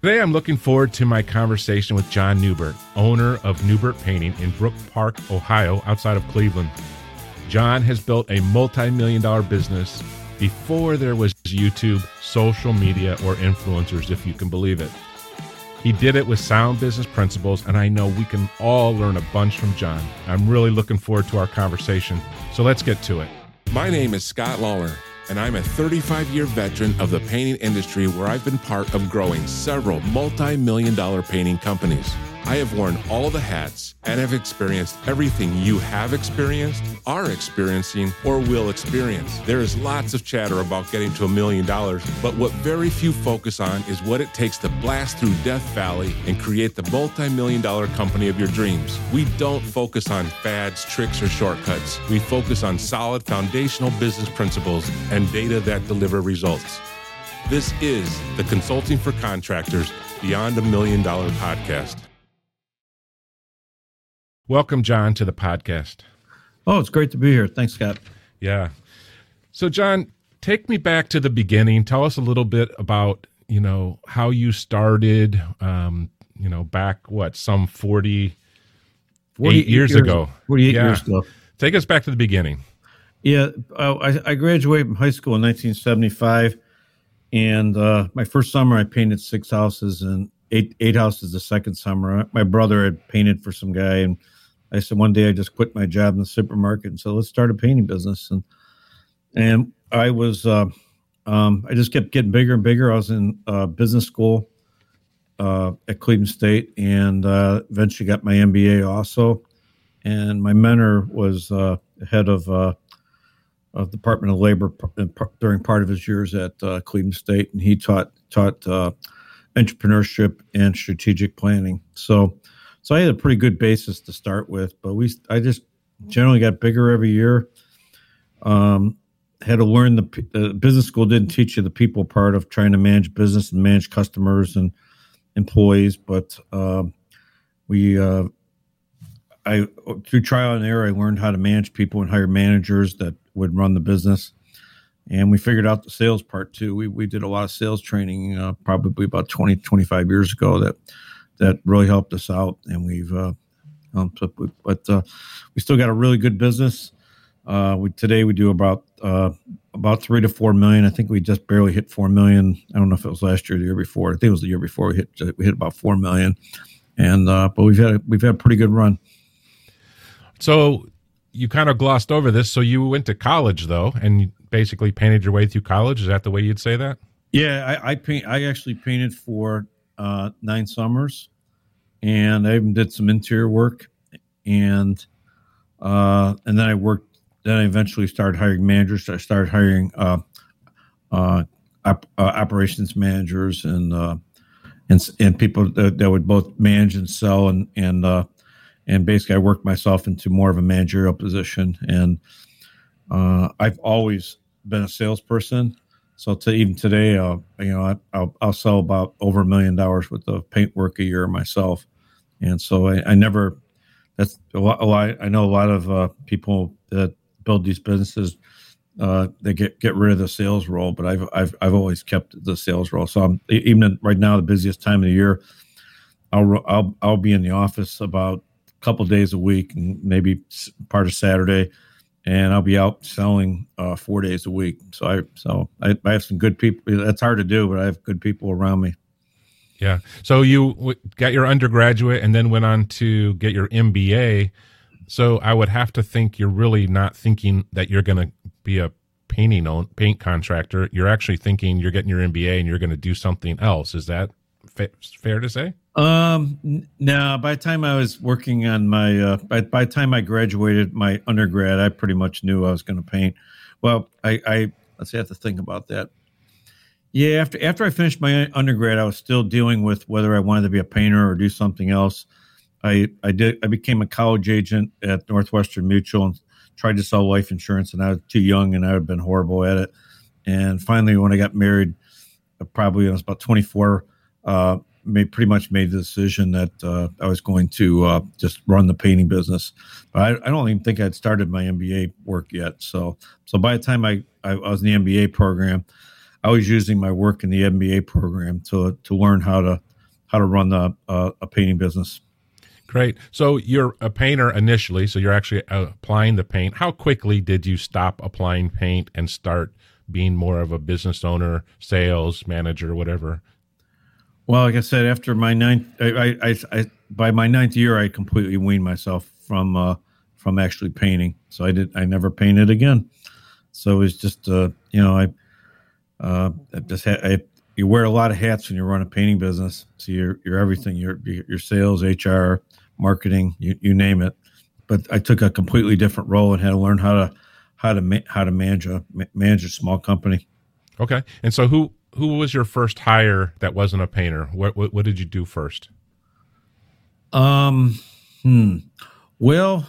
Today, I'm looking forward to my conversation with John Neubert, owner of Neubert Painting in Brook Park, Ohio, outside of Cleveland. John has built a multi million dollar business before there was YouTube, social media, or influencers, if you can believe it. He did it with sound business principles, and I know we can all learn a bunch from John. I'm really looking forward to our conversation. So let's get to it. My name is Scott Lawler, and I'm a 35 year veteran of the painting industry where I've been part of growing several multi million dollar painting companies. I have worn all the hats and have experienced everything you have experienced, are experiencing, or will experience. There is lots of chatter about getting to a million dollars, but what very few focus on is what it takes to blast through Death Valley and create the multi million dollar company of your dreams. We don't focus on fads, tricks, or shortcuts. We focus on solid foundational business principles and data that deliver results. This is the Consulting for Contractors Beyond a Million Dollar podcast. Welcome, John, to the podcast. Oh, it's great to be here. Thanks, Scott. Yeah. So, John, take me back to the beginning. Tell us a little bit about, you know, how you started, um, you know, back, what, some 40, 48 years, years, ago. 48 yeah. years ago. Take us back to the beginning. Yeah. I, I graduated from high school in 1975. And uh, my first summer, I painted six houses and eight eight houses the second summer. My brother had painted for some guy, and I said one day I just quit my job in the supermarket and said let's start a painting business. And and I was uh, um, I just kept getting bigger and bigger. I was in uh, business school uh, at Cleveland State, and uh, eventually got my MBA also. And my mentor was uh, head of uh, of Department of Labor during part of his years at Cleveland State, and he taught taught entrepreneurship and strategic planning. So, so I had a pretty good basis to start with, but we I just generally got bigger every year. Um, had to learn the, business school didn't teach you the people part of trying to manage business and manage customers and employees, but uh, we uh, I through trial and error I learned how to manage people and hire managers that would run the business and we figured out the sales part too. We, we did a lot of sales training uh, probably about 20, 25 years ago that that really helped us out. And we've, uh, but uh, we still got a really good business. Uh, we, today we do about uh, about three to four million. I think we just barely hit four million. I don't know if it was last year, or the year before. I think it was the year before. We hit we hit about four million, and uh, but we've had a, we've had a pretty good run. So you kind of glossed over this. So you went to college though, and basically painted your way through college. Is that the way you'd say that? Yeah, I, I paint. I actually painted for uh, nine summers, and I even did some interior work, and uh, and then I worked. Then I eventually started hiring managers. I started hiring uh, uh, op- uh operations managers and uh, and and people that, that, would both manage and sell, and and uh, and basically I worked myself into more of a managerial position and uh, I've always been a salesperson. So to even today, uh, you know, I, will I'll sell about over a million dollars worth of paint work a year myself, and so I, I never. That's a lot, a lot, I know a lot of uh, people that build these businesses. Uh, they get get rid of the sales role, but I've I've I've always kept the sales role. So I'm even right now the busiest time of the year. I'll I'll I'll be in the office about a couple days a week and maybe part of Saturday and I'll be out selling uh, four days a week. So I so I, I, have some good people. That's hard to do, but I have good people around me. Yeah. So you w- got your undergraduate and then went on to get your MBA. So I would have to think you're really not thinking that you're going to be a painting own, paint contractor. You're actually thinking you're getting your MBA and you're going to do something else. Is that fa- fair to say? Um, no. By the time I was working on my, uh, by by the time I graduated my undergrad, I pretty much knew I was going to paint. Well, I, I let's have to think about that. Yeah, after after I finished my undergrad, I was still dealing with whether I wanted to be a painter or do something else. I I did I became a college agent at Northwestern Mutual and tried to sell life insurance, and I was too young and I had been horrible at it. And finally, when I got married, probably I was about 24. Uh, made, pretty much made the decision that uh, I was going to uh, just run the painting business. I, I, don't even think I'd started my MBA work yet. So, so by the time I, I was in the MBA program, I was using my work in the MBA program to to learn how to how to run the uh, a painting business. Great. So you're a painter initially, so you're actually applying the paint. How quickly did you stop applying paint and start being more of a business owner, sales manager, whatever? Well, like I said, after my ninth, I, I, I by my ninth year, I completely weaned myself from uh, from actually painting. So I did, I never painted again. So it was just, uh, you know, I uh, just had, I, you wear a lot of hats when you run a painting business. So you're, you're everything, your, your sales, HR, marketing, you, you name it. But I took a completely different role and had to learn how to, how to, ma- how to manage a, manage a small company. Okay. And so who, who was your first hire that wasn't a painter? What, what, what did you do first? Um, hmm. Well,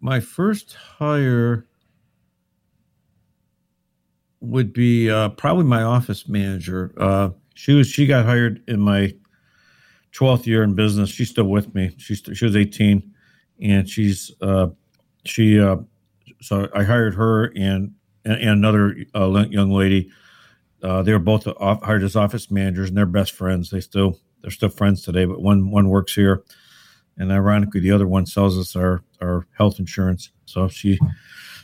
my first hire would be uh, probably my office manager. Uh, she was she got hired in my 12th year in business. She's still with me. She's she was 18, and she's uh, she uh, so I hired her and and, another uh, young lady. Uh, they were both off, hired as office managers, and they're best friends. They still they're still friends today. But one one works here, and ironically, the other one sells us our our health insurance. So she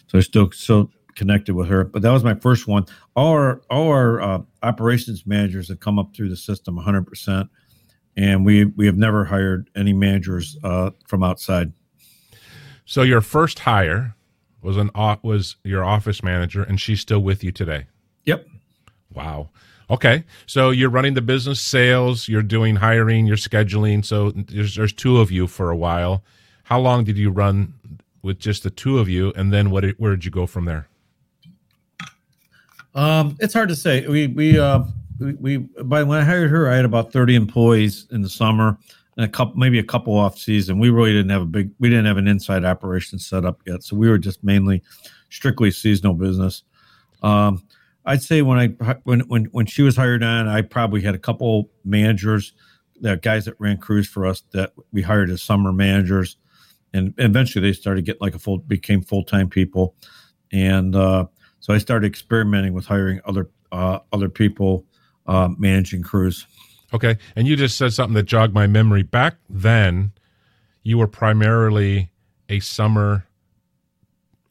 so I still so connected with her. But that was my first one. All our all our uh, operations managers have come up through the system 100, percent and we we have never hired any managers uh, from outside. So your first hire was an was your office manager, and she's still with you today. Yep. Wow. Okay, so you're running the business sales, you're doing hiring, you're scheduling. So there's, there's two of you for a while. How long did you run with just the two of you, and then what? Where did you go from there? Um, it's hard to say. We we uh we, we by when I hired her, I had about thirty employees in the summer and a couple maybe a couple off season. We really didn't have a big we didn't have an inside operation set up yet, so we were just mainly strictly seasonal business. Um, I'd say when I when when when she was hired on, I probably had a couple managers, that guys that ran crews for us that we hired as summer managers, and eventually they started getting like a full became full time people, and uh, so I started experimenting with hiring other uh, other people uh, managing crews. Okay, and you just said something that jogged my memory. Back then, you were primarily a summer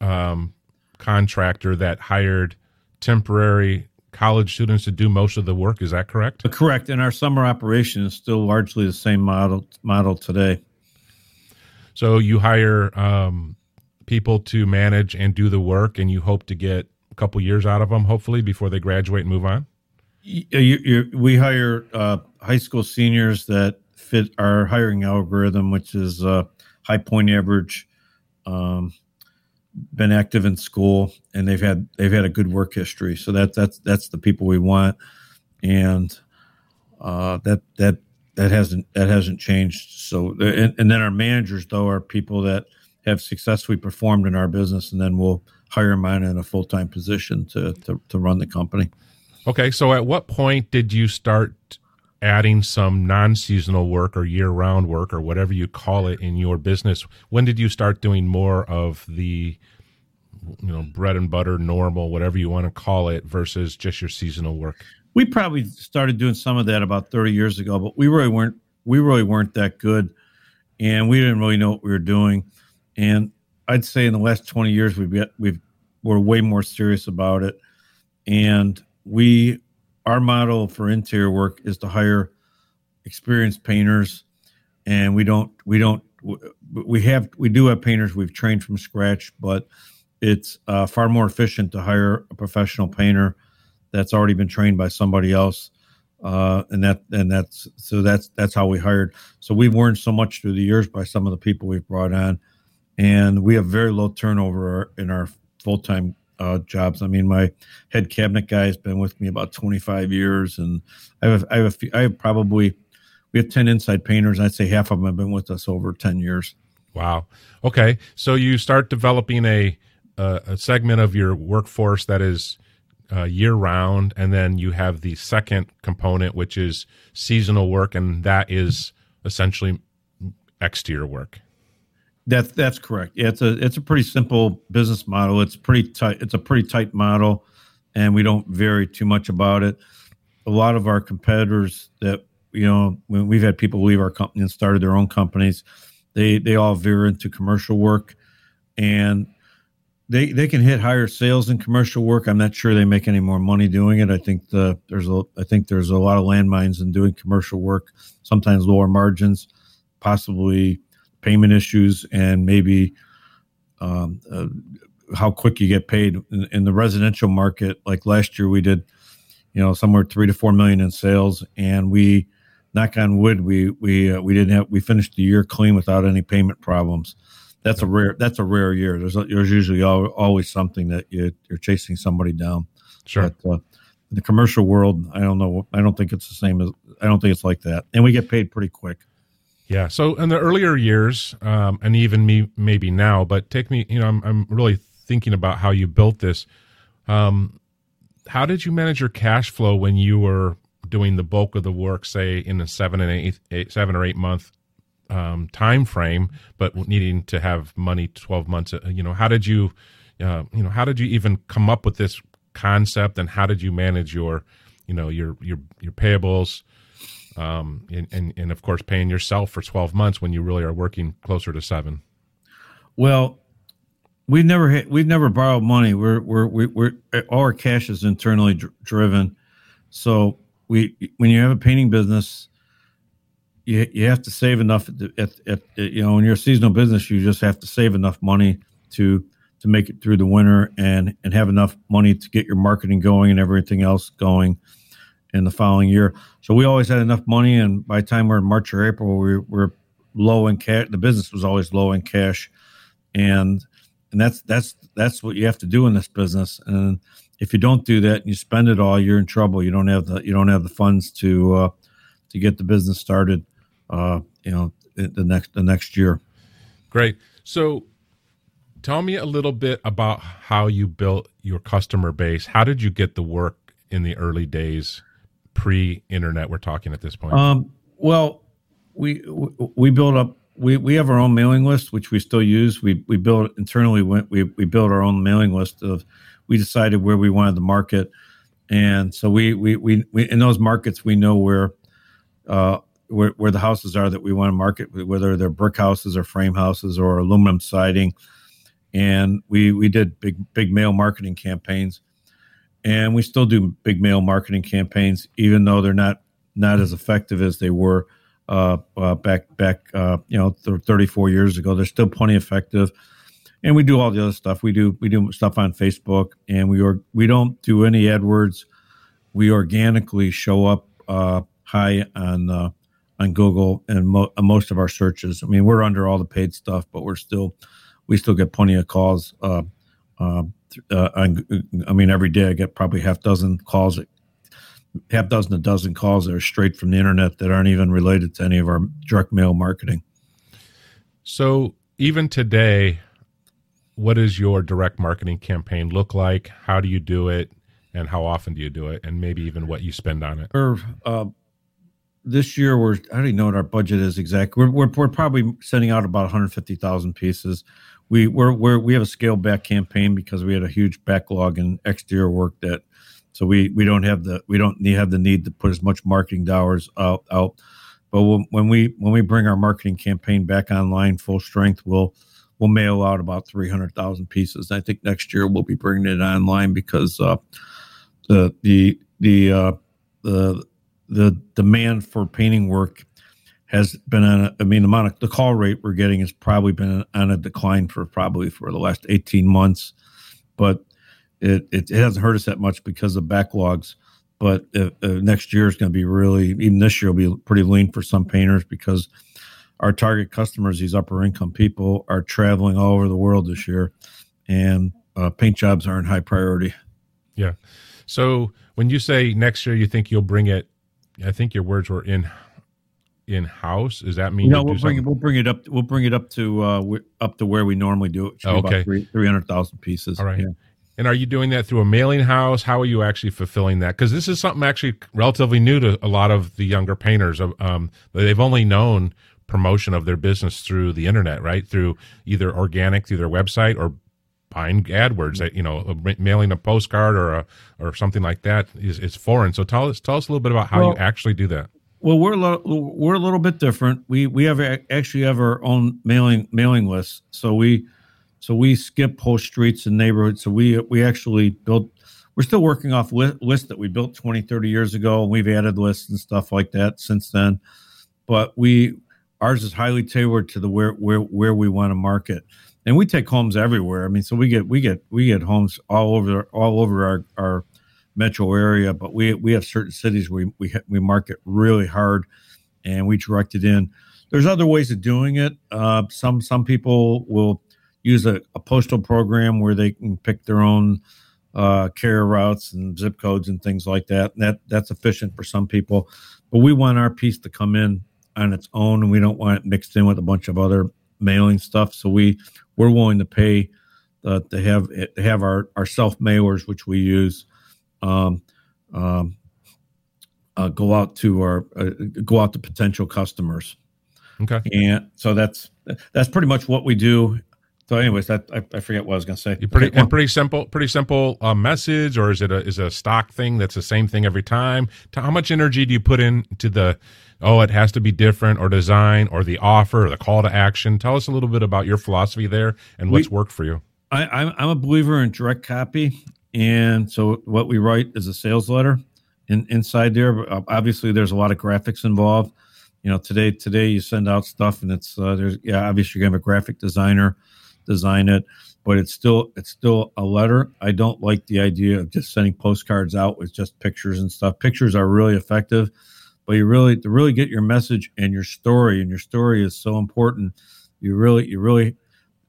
um, contractor that hired temporary college students to do most of the work. Is that correct? Correct. And our summer operation is still largely the same model model today. So you hire um, people to manage and do the work, and you hope to get a couple years out of them, hopefully, before they graduate and move on. You, you, we hire uh, high school seniors that fit our hiring algorithm, which is uh, high point average, um, been active in school, and they've had they've had a good work history. So that that's that's the people we want, and uh, that that that hasn't that hasn't changed. So and, and then our managers though are people that have successfully performed in our business, and then we'll hire them on in a full time position to, to to run the company. Okay, so at what point did you start adding some non-seasonal work or year-round work or whatever you call it in your business? When did you start doing more of the you know bread and butter normal whatever you want to call it versus just your seasonal work? We probably started doing some of that about 30 years ago, but we really weren't we really weren't that good and we didn't really know what we were doing. And I'd say in the last 20 years we've got we've we're way more serious about it. And we our model for interior work is to hire experienced painters and we don't we don't we have we do have painters we've trained from scratch but it's uh, far more efficient to hire a professional painter that's already been trained by somebody else uh, and that and that's so that's that's how we hired. So we've learned so much through the years by some of the people we've brought on and we have very low turnover in our full-time uh, jobs. I mean, my head cabinet guy has been with me about 25 years, and I have I have a few, I have probably we have 10 inside painters. I'd say half of them have been with us over 10 years. Wow. Okay, so you start developing a a, a segment of your workforce that is uh, year round, and then you have the second component, which is seasonal work, and that is essentially exterior work. That's that's correct. Yeah, it's a it's a pretty simple business model. It's pretty tight. It's a pretty tight model, and we don't vary too much about it. A lot of our competitors that you know, when we've had people leave our company and started their own companies, they they all veer into commercial work, and they they can hit higher sales in commercial work. I'm not sure they make any more money doing it. I think the there's a I think there's a lot of landmines in doing commercial work. Sometimes lower margins, possibly payment issues, and maybe um, uh, how quick you get paid in, in, the residential market. Like last year, we did you know somewhere three to four million in sales, and we knock on wood we we uh, we didn't have we finished the year clean without any payment problems that's a rare that's a rare year. There's there's usually always something that you, are chasing somebody down. Sure. But, uh, the commercial world, I don't know. I don't think it's the same as. I don't think it's like that, and we get paid pretty quick. Yeah. So in the earlier years, um, and even me maybe now, but take me. You know, I'm I'm really thinking about how you built this. Um, how did you manage your cash flow when you were doing the bulk of the work, say in a seven and eight, eight seven or eight month um, time frame, but needing to have money 12 months. Uh, you know, how did you, uh, you know, how did you even come up with this concept, and how did you manage your, you know, your your your payables, um, and, and and of course paying yourself for 12 months when you really are working closer to seven. Well, we've never hit, we've never borrowed money. We're we're we're all our cash is internally dr- driven, so we when you have a painting business you you have to save enough at, at, at, you know in your seasonal business you just have to save enough money to to make it through the winter and and have enough money to get your marketing going and everything else going in the following year. So we always had enough money, and by the time we're in March or April, we were low in cash. The business was always low in cash, and and that's that's that's what you have to do in this business. And if you don't do that and you spend it all, you're in trouble. You don't have the you don't have the funds to uh, to get the business started uh, you know, the next the next year. Great. So, tell me a little bit about how you built your customer base. How did you get the work in the early days, pre-internet? We're talking at this point. Um, well, we we build up. We, we have our own mailing list, which we still use. We we build internally. Went we we build our own mailing list of. We decided where we wanted to market, and so we we we, we in those markets we know where uh, where, where the houses are that we want to market, whether they're brick houses or frame houses or aluminum siding. And we we did big big mail marketing campaigns, and we still do big mail marketing campaigns, even though they're not not as effective as they were uh, uh, back back uh, you know 34 years ago. They're still plenty effective, and we do all the other stuff. We do we do stuff on Facebook, and we are we don't do any AdWords. We organically show up uh, high on uh, on Google and mo- uh, most of our searches. I mean, we're under all the paid stuff, but we're still we still get plenty of calls. Uh, uh, on, I mean, every day I get probably half dozen calls, half dozen a dozen calls that are straight from the internet that aren't even related to any of our direct mail marketing. So even today, what does your direct marketing campaign look like? How do you do it? And how often do you do it? And maybe even what you spend on it? Or, uh, this year we're I don't even know what our budget is exactly. We're, we're, we're probably sending out about 150,000 pieces. We we're, we're we have a scaled back campaign because we had a huge backlog in exterior work that so we we don't have the we don't need have the need to put as much marketing dollars out out. But when we when we bring our marketing campaign back online full strength, we'll we'll mail out about 300,000 pieces. I think next year we'll be bringing it online because uh, the the the uh, the the demand for painting work has been on a, I mean, the amount of the call rate we're getting has probably been on a decline for probably for the last 18 months, but it, it, it hasn't hurt us that much because of backlogs. But uh, uh, next year is going to be really, even this year will be pretty lean for some painters because our target customers, these upper income people, are traveling all over the world this year, and uh, paint jobs aren't high priority. Yeah. So when you say next year, you think you'll bring it I think your words were in in house. Does that mean no? We'll bring it. We'll bring it up. We'll bring it up to uh, up to where we normally do it. Oh, okay, three hundred thousand pieces. All right. Yeah. And are you doing that through a mailing house? How are you actually fulfilling that? Because this is something actually relatively new to a lot of the younger painters. Um, they've only known promotion of their business through the internet, right? Through either organic through their website or buying AdWords. That you know, mailing a postcard or a or something like that is is foreign. So tell us tell us a little bit about how well, you actually do that. Well, we're a little, we're a little bit different. We we have actually have our own mailing mailing list. So we so we skip whole streets and neighborhoods. So we we actually built. We're still working off lists that we built 20, 30 years ago. And we've added lists and stuff like that since then. But we ours is highly tailored to the where where where we want to market and we take homes everywhere. I mean so we get we get we get homes all over all over our our metro area but we we have certain cities we we we market really hard and we direct it in. There's other ways of doing it. Uh, some some people will use a, a, postal program where they can pick their own uh, carrier routes and zip codes and things like that. And that that's efficient for some people but we want our piece to come in on its own, and we don't want it mixed in with a bunch of other mailing stuff. So we we're willing to pay uh, to have to have our our self mailers, which we use, um, um, uh, go out to our uh, go out to potential customers. Okay, and so that's that's pretty much what we do. So, anyways, that I, I forget what I was going to say. You pretty and pretty simple, pretty simple uh, message, or is it a is it a stock thing that's the same thing every time? How much energy do you put into the oh, it has to be different or design or the offer or the call to action. Tell us a little bit about your philosophy there and what's we, worked for you. I, I'm, I'm a believer in direct copy. And so what we write is a sales letter in, inside there. Obviously, there's a lot of graphics involved. You know, today today you send out stuff and it's uh, there's yeah obviously you're gonna have a graphic designer design it, but it's still it's still a letter. I don't like the idea of just sending postcards out with just pictures and stuff. Pictures are really effective but you really to really get your message and your story and your story is so important you really you really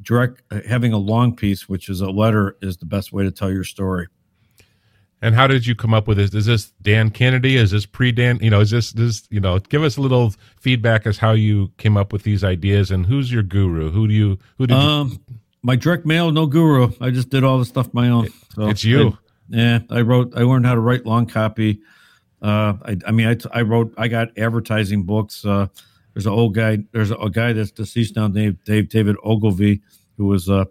direct having a long piece which is a letter is the best way to tell your story. And how did you come up with this? Is this dan kennedy? Is this pre dan you know is this this you know give us a little feedback as how you came up with these ideas and who's your guru? Who do you who did um you... my direct mail no guru. I just did all the stuff my own so it's you. I, yeah i wrote i learned how to write long copy uh, I, I mean, I, I wrote, I got advertising books. Uh, there's an old guy, there's a, guy that's deceased now, Dave, Dave David Ogilvy, who was uh,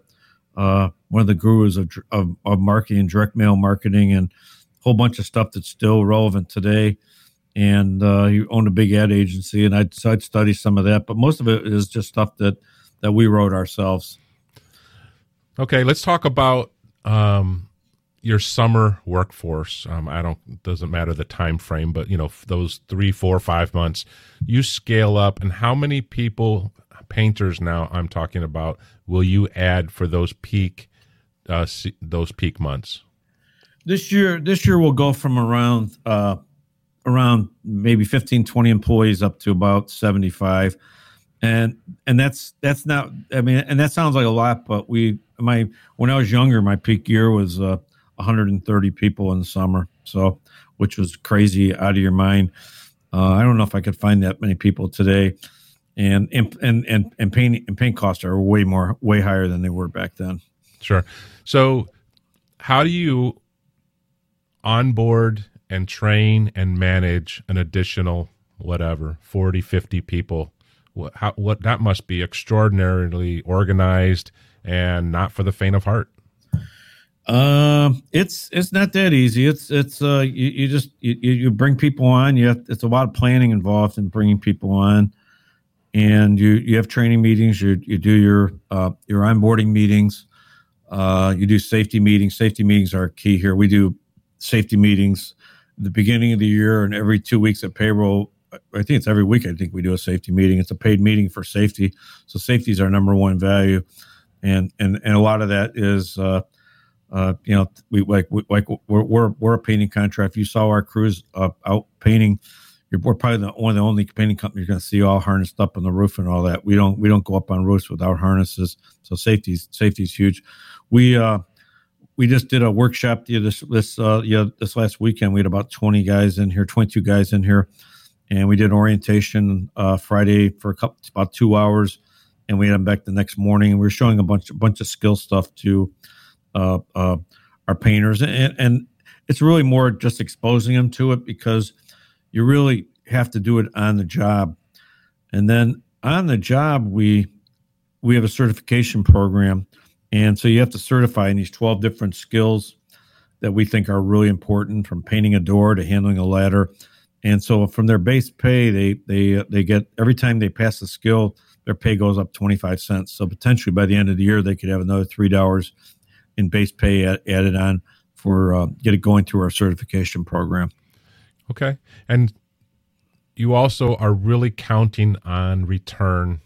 uh, one of the gurus of, of, of marketing, direct mail marketing, and a whole bunch of stuff that's still relevant today. And uh, he owned a big ad agency, and I'd, so I'd study some of that, but most of it is just stuff that that we wrote ourselves. Okay, let's talk about um, your summer workforce um, i don't doesn't matter the time frame but you know those three four five months you scale up and how many people painters now i'm talking about will you add for those peak uh, those peak months? This year this year we'll go from around uh, around maybe 15 20 employees up to about 75 and and that's that's not i mean and that sounds like a lot but we my when i was younger my peak year was uh 130 people in the summer. So, which was crazy out of your mind. Uh, I don't know if I could find that many people today. And and and and, and paint and paint costs are way more way higher than they were back then. Sure. So, how do you onboard and train and manage an additional whatever 40 50 people what how, what that must be extraordinarily organized and not for the faint of heart um, it's it's not that easy. It's it's uh you, you just you, you bring people on. You have, it's a lot of planning involved in bringing people on, and you you have training meetings. You you do your uh your onboarding meetings. Uh, you do safety meetings. Safety meetings are key here. We do safety meetings the beginning of the year and every two weeks at payroll. I think it's every week. I think we do a safety meeting. It's a paid meeting for safety. So safety is our number one value, and and and a lot of that is. Uh, uh, you know, we like we, like we're, we're we're a painting contract. If you saw our crews uh, out painting, we're probably the, one of the only painting companies you're going to see all harnessed up on the roof and all that. We don't we don't go up on roofs without harnesses. So safety's safety's huge. We uh we just did a workshop this this uh yeah this last weekend. We had about 20 guys in here, 22 guys in here, and we did orientation uh Friday for a couple about two hours, and we had them back the next morning. And we were showing a bunch a bunch of skill stuff to uh, uh, our painters, and, and it's really more just exposing them to it because you really have to do it on the job, and then on the job we we have a certification program, and so you have to certify in these twelve different skills that we think are really important, from painting a door to handling a ladder. And so from their base pay, they they they get every time they pass the skill, their pay goes up twenty five cents. So potentially by the end of the year, they could have another three dollars in base pay added on for uh, get it going through our certification program. Okay, and you also are really counting on return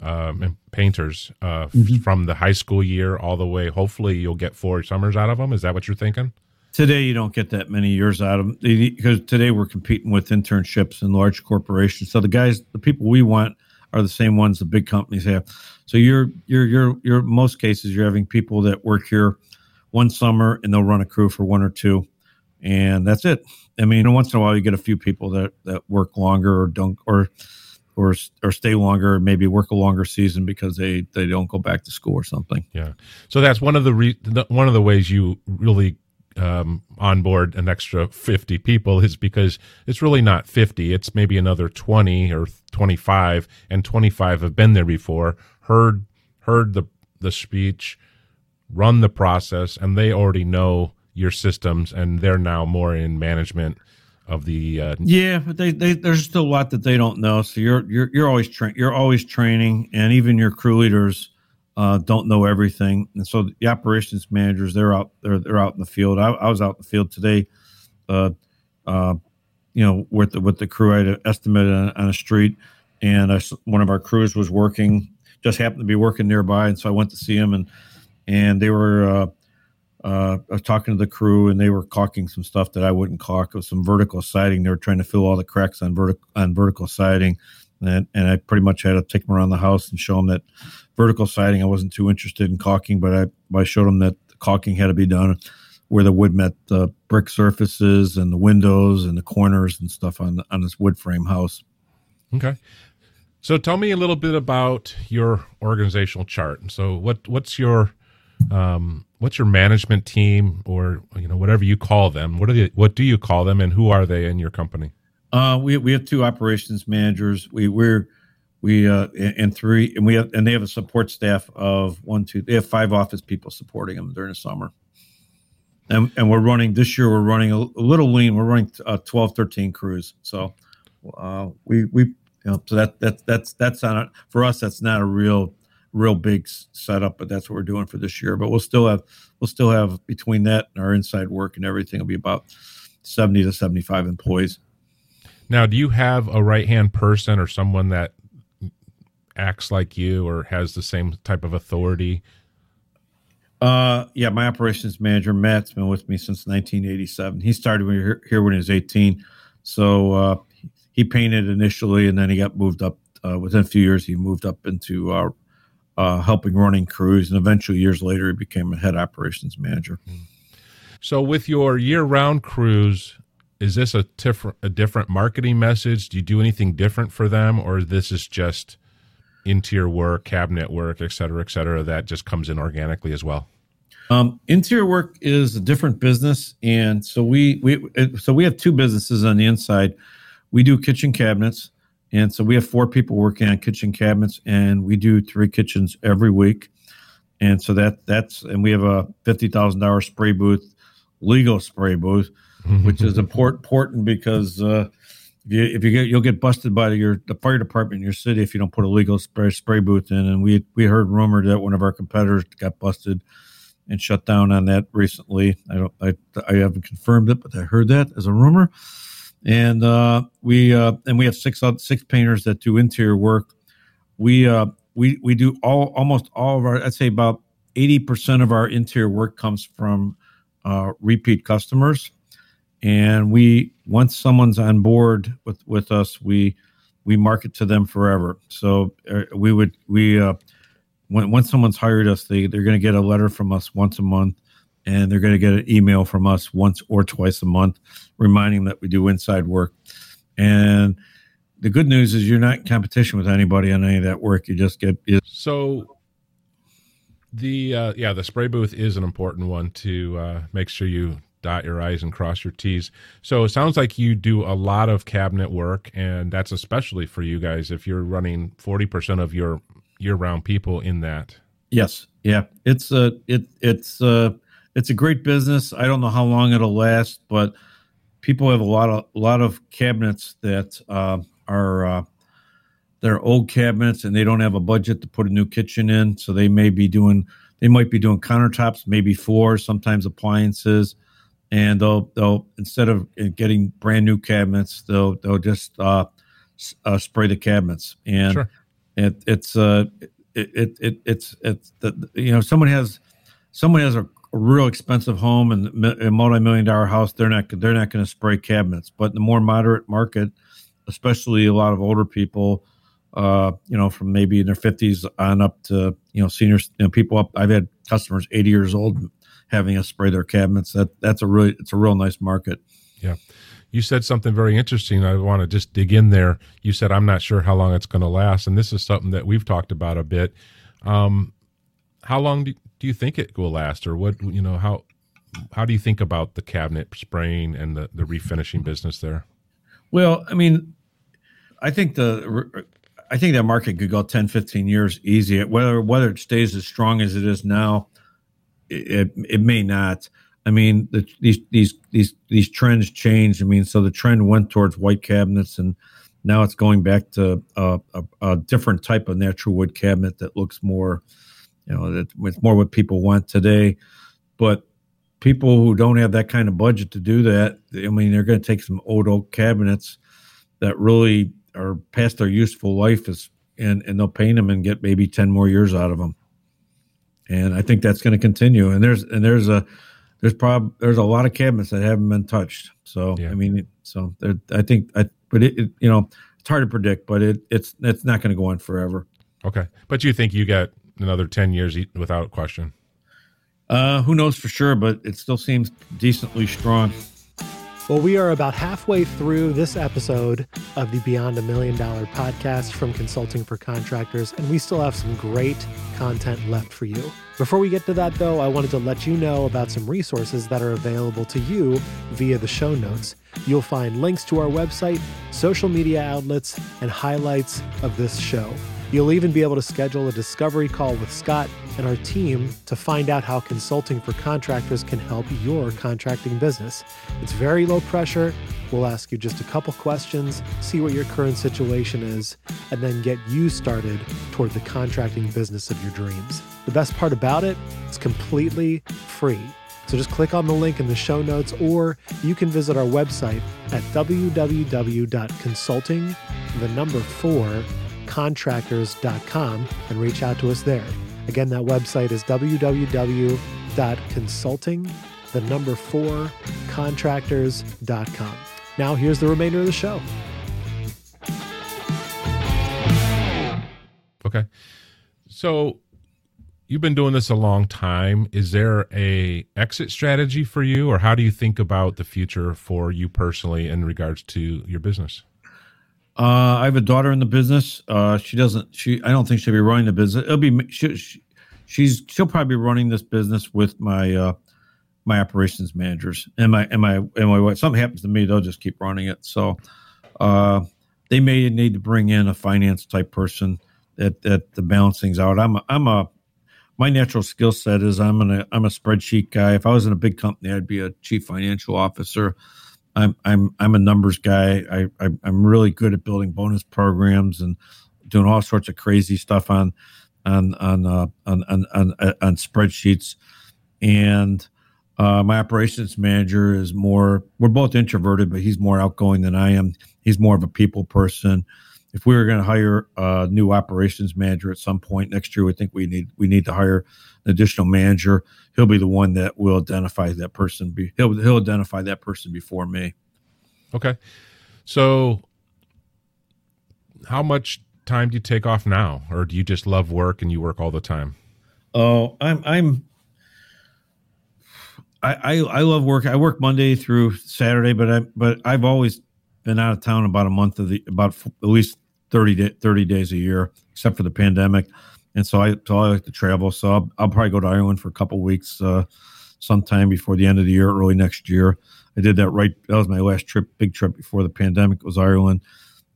um, painters uh, mm-hmm. from the high school year all the way. Hopefully, you'll get four summers out of them. Is that what you're thinking? Today, you don't get that many years out of them because today we're competing with internships and large corporations. So the guys, the people we want, are the same ones the big companies have. So you're you're you're you're most cases you're having people that work here one summer and they'll run a crew for one or two, and that's it. I mean, once in a while you get a few people that that work longer or don't or or or stay longer, maybe work a longer season because they they don't go back to school or something. Yeah. So that's one of the re- one of the ways you really um, on board an extra 50 people is because it's really not 50 it's maybe another 20 or 25 and 25 have been there before heard heard the the speech run the process and they already know your systems and they're now more in management of the uh, yeah but they, they there's still a lot that they don't know. So you're you're you're always tra- you're always training and even your crew leaders uh, don't know everything, and so the operations managers they're out they're they're out in the field. I, I was out in the field today, uh, uh, you know, with the with the crew. I had an estimate on, on a street, and I, one of our crews was working, just happened to be working nearby, and so I went to see him, and and they were. Uh, uh, I was talking to the crew, and they were caulking some stuff that I wouldn't caulk. It was some vertical siding. They were trying to fill all the cracks on vertical on vertical siding, and, and I pretty much had to take them around the house and show them that vertical siding I wasn't too interested in caulking, but I, I showed them that the caulking had to be done where the wood met the brick surfaces and the windows and the corners and stuff on on this wood frame house. Okay. So tell me a little bit about your organizational chart. So what what's your um, what's your management team or you know whatever you call them? What are the what do you call them and who are they in your company? Uh, we we have two operations managers. We we're we uh and three and we have and they have a support staff of one two they have five office people supporting them during the summer. And and we're running this year we're running a, a little lean. We're running uh, 12 13 crews. So uh we we you know so that that that's that's not a, for us that's not a real real big setup but that's what we're doing for this year. But we'll still have we'll still have between that and our inside work and everything will be about 70 to 75 employees now, do you have a right hand person or someone that acts like you or has the same type of authority? Uh, yeah, my operations manager Matt's been with me since 1987. He started here when he was 18, so uh, he painted initially, and then he got moved up. Uh, within a few years, he moved up into uh, uh, helping running crews, and eventually, years later, he became a head operations manager. So, with your year-round crews, is this a different a different marketing message? Do you do anything different for them, or this is just interior work, cabinet work, et cetera, et cetera, that just comes in organically as well? Um, interior work is a different business, and so we we so we have two businesses on the inside. We do kitchen cabinets, and so we have four people working on kitchen cabinets, and we do three kitchens every week. And so that that's and we have a fifty thousand dollar spray booth, legal spray booth which is important important because uh, if you if you get you'll get busted by your the fire department in your city if you don't put a legal spray spray booth in. And we we heard rumor that one of our competitors got busted and shut down on that recently. I don't I I haven't confirmed it, but I heard that as a rumor. And uh, we uh, and we have six six painters that do interior work. We uh, we we do all almost all of our I'd say about eighty percent of our interior work comes from uh, repeat customers and we once someone's on board with with us we we market to them forever. So uh, we would we uh when once someone's hired us they they're going to get a letter from us once a month and they're going to get an email from us once or twice a month reminding that we do inside work. And the good news is you're not in competition with anybody on any of that work. You just get so the uh, yeah the spray booth is an important one to uh, make sure you dot your I's and cross your T's. So it sounds like you do a lot of cabinet work, and that's especially for you guys if you're running 40% of your year round people in that. Yes. Yeah. It's a, it, it's a, it's a great business. I don't know how long it'll last, but people have a lot of a lot of cabinets that uh, are uh, they're old cabinets and they don't have a budget to put a new kitchen in, so they may be doing they might be doing countertops, maybe four, sometimes appliances, and they'll they'll instead of getting brand new cabinets, they'll they'll just uh, uh, spray the cabinets, and sure. it, it's uh, it, it, it it's it's the, you know someone has someone has a, real expensive home and a multi-million dollar house, they're not they're not going to spray cabinets, but the more moderate market, especially a lot of older people uh, you know, from maybe in their fifties on up to you know seniors, you know, people up. I've had customers eighty years old having us spray their cabinets. That that's a really it's a real nice market. Yeah. You said something very interesting. I want to just dig in there. You said I'm not sure how long it's going to last, and this is something that we've talked about a bit. Um, how long do, do you think it will last, or what? You know how how do you think about the cabinet spraying and the the refinishing business there? Well, I mean, I think the I think that market could go 10, 15 years easy. Whether whether it stays as strong as it is now, it it may not. I mean, the, these these these these trends change. I mean, so the trend went towards white cabinets, and now it's going back to a, a, a different type of natural wood cabinet that looks more, you know, that it's more what people want today. But people who don't have that kind of budget to do that, I mean, they're going to take some old oak cabinets that really are past their useful life is and and they'll paint them and get maybe 10 more years out of them and i think that's going to continue. And there's and there's a there's prob there's a lot of cabinets that haven't been touched. So yeah. i mean so there, i think i but it, it, you know it's hard to predict but it it's it's not going to go on forever. Okay. But you think you got another 10 years without question? Uh who knows for sure but it still seems decently strong well, we are about halfway through this episode of the Beyond a Million Dollar podcast from Consulting for Contractors, and we still have some great content left for you. Before we get to that, though, I wanted to let you know about some resources that are available to you via the show notes. You'll find links to our website, social media outlets, and highlights of this show. You'll even be able to schedule a discovery call with Scott and our team to find out how consulting for contractors can help your contracting business. It's very low pressure. We'll ask you just a couple questions, see what your current situation is, and then get you started toward the contracting business of your dreams. The best part about it, it's completely free. So just click on the link in the show notes, or you can visit our website at www.consulting, the number four, contractors.com and reach out to us there. Again, that website is www.consulting, the number four, contractors.com. Now, here's the remainder of the show. Okay. So you've been doing this a long time. Is there a exit strategy for you or how do you think about the future for you personally in regards to your business? Uh, I have a daughter in the business. Uh, she doesn't. She. I don't think she'll be running the business. It'll be. She, she, she's. She'll probably be running this business with my uh, my operations managers and my and my and my wife. Something happens to me, they'll just keep running it. So, uh, they may need to bring in a finance type person that that the balance things out. I'm a, I'm a my natural skill set is I'm an I'm a spreadsheet guy. If I was in a big company, I'd be a chief financial officer. I'm I'm I'm a numbers guy. I, I am really good at building bonus programs and doing all sorts of crazy stuff on on on uh, on, on, on on spreadsheets. And uh, my operations manager is more. We're both introverted, but he's more outgoing than I am. He's more of a people person. If we were going to hire a new operations manager at some point next year, we think we need we need to hire an additional manager he'll be the one that will identify that person. Be he'll he'll identify that person before me. Okay, so how much time do you take off now, or do you just love work and you work all the time? Oh, I'm I'm I, I, I love work. I work Monday through Saturday, but I but I've always been out of town about a month of the about at least 30, day, 30 days a year, except for the pandemic and so I so I like to travel. So I'll, I'll probably go to Ireland for a couple weeks, uh, sometime before the end of the year, early next year. I did that right. That was my last trip, big trip before the pandemic. Was Ireland.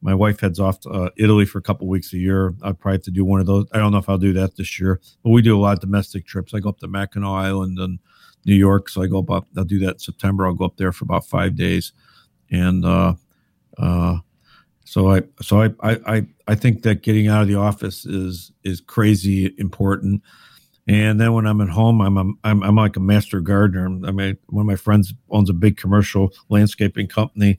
My wife heads off to uh, Italy for a couple weeks a year. I'd probably have to do one of those. I don't know if I'll do that this year, but we do a lot of domestic trips. I go up to Mackinac Island and New York, so I go up. I'll do that in September. I'll go up there for about five days. and uh, uh, so I so I, I I think that getting out of the office is is crazy important. And then when I'm at home, I'm a, I'm I'm like a master gardener. I mean, one of my friends owns a big commercial landscaping company,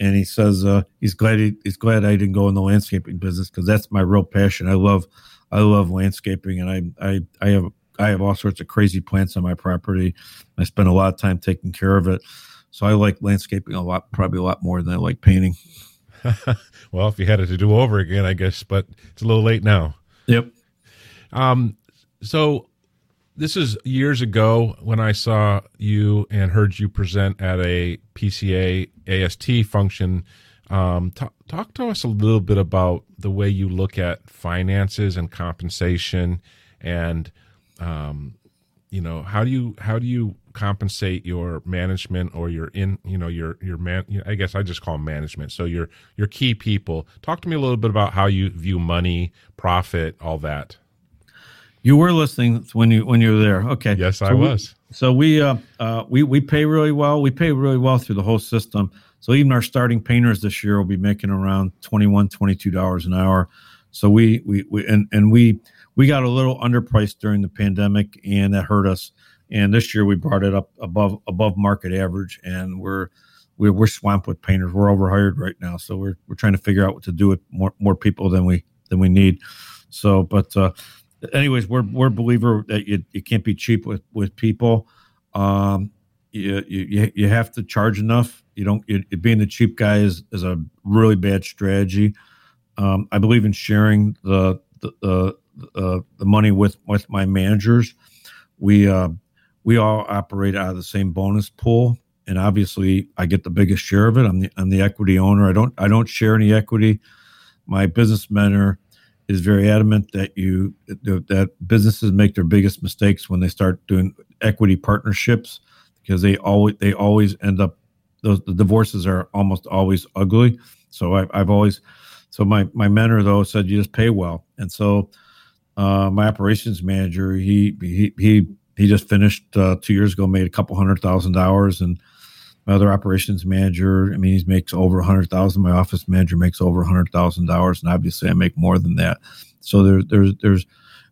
and he says uh, he's glad he, he's glad I didn't go in the landscaping business because that's my real passion. I love I love landscaping, and I I I have I have all sorts of crazy plants on my property. I spend a lot of time taking care of it, so I like landscaping a lot, probably a lot more than I like painting. well, if you had it to do over again, I guess, but it's a little late now. Yep. Um, so this is years ago when I saw you and heard you present at a PCA AST function. Um, talk, talk to us a little bit about the way you look at finances and compensation, and um, you know how do you how do you compensate your management or your in you know your your man I guess I just call them management. So your your key people. Talk to me a little bit about how you view money, profit, all that. You were listening when you when you were there. Okay. Yes, so I was. We, so we uh, uh, we we pay really well. We pay really well through the whole system. So even our starting painters this year will be making around 21 22 dollars an hour. So we we, we and and we we got a little underpriced during the pandemic and that hurt us. And this year we brought it up above above market average and we're we're, we're swamped with painters. We're overhired right now. So we're we're trying to figure out what to do with more more people than we than we need. So but uh anyways, we're we're a believer that you, you can't be cheap with with people. Um, you, you you have to charge enough. You don't you, being the cheap guy is is a really bad strategy. Um, I believe in sharing the the the, uh, the money with with my managers. We uh, we all operate out of the same bonus pool, and obviously, I get the biggest share of it. I'm the I'm the equity owner. I don't I don't share any equity. My business mentor is very adamant that you that businesses make their biggest mistakes when they start doing equity partnerships because they always they always end up those the divorces are almost always ugly. So I, I've always so my my mentor though said you just pay well, and so uh, my operations manager he he he he just finished uh, two years ago made a couple hundred thousand dollars and my other operations manager, I mean, he makes over a hundred thousand. My office manager makes over a hundred thousand dollars, and obviously, I make more than that. So there's there's there's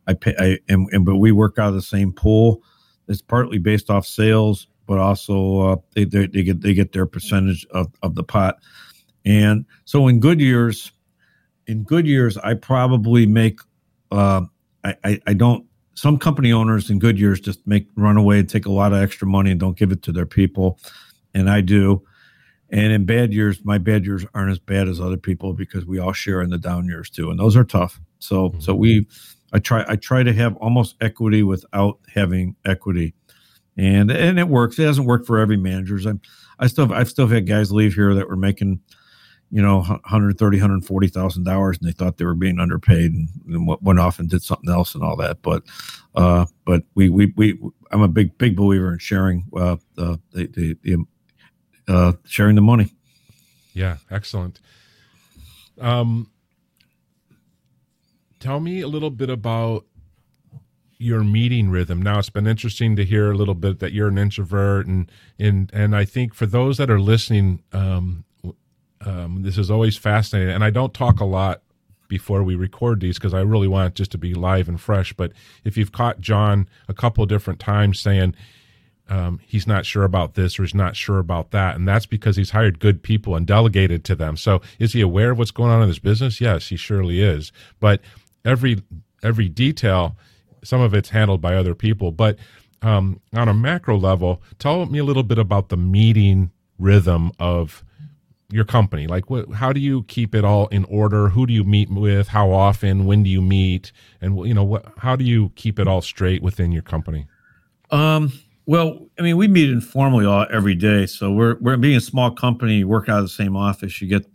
I pay I and, and but we work out of the same pool. It's partly based off sales, but also uh, they, they, they get they get their percentage of, of the pot. And so in good years, in good years, I probably make uh, I, I I don't some company owners in good years just make run away and take a lot of extra money and don't give it to their people and I do. And in bad years, my bad years aren't as bad as other people because we all share in the down years too, and those are tough. So, mm-hmm. so we, I try, I try to have almost equity without having equity, and and it works. It hasn't worked for every managers. I'm, I still, have, I've still had guys leave here that were making, you know, 130, 140,000 dollars, and they thought they were being underpaid, and, and, went off and did something else and all that. But, uh, but we, we, we, I'm a big, big believer in sharing uh, the, the, the, uh, sharing the money. Yeah, excellent. Um, tell me a little bit about your meeting rhythm. Now it's been interesting to hear a little bit that you're an introvert, and and and I think for those that are listening, um, um, this is always fascinating. And I don't talk a lot before we record these because I really want it just to be live and fresh. But if you've caught John a couple different times saying um, he's not sure about this or he's not sure about that. And that's because he's hired good people and delegated to them. So is he aware of what's going on in his business? Yes, he surely is. But every every detail, some of it's handled by other people. But um, on a macro level, tell me a little bit about the meeting rhythm of your company. Like, how do you keep it all in order? Who do you meet with? How often? When do you meet? And you know, what? How do you keep it all straight within your company? Um, well, I mean, we meet informally all every day. So we're we're being a small company, you work out of the same office. You get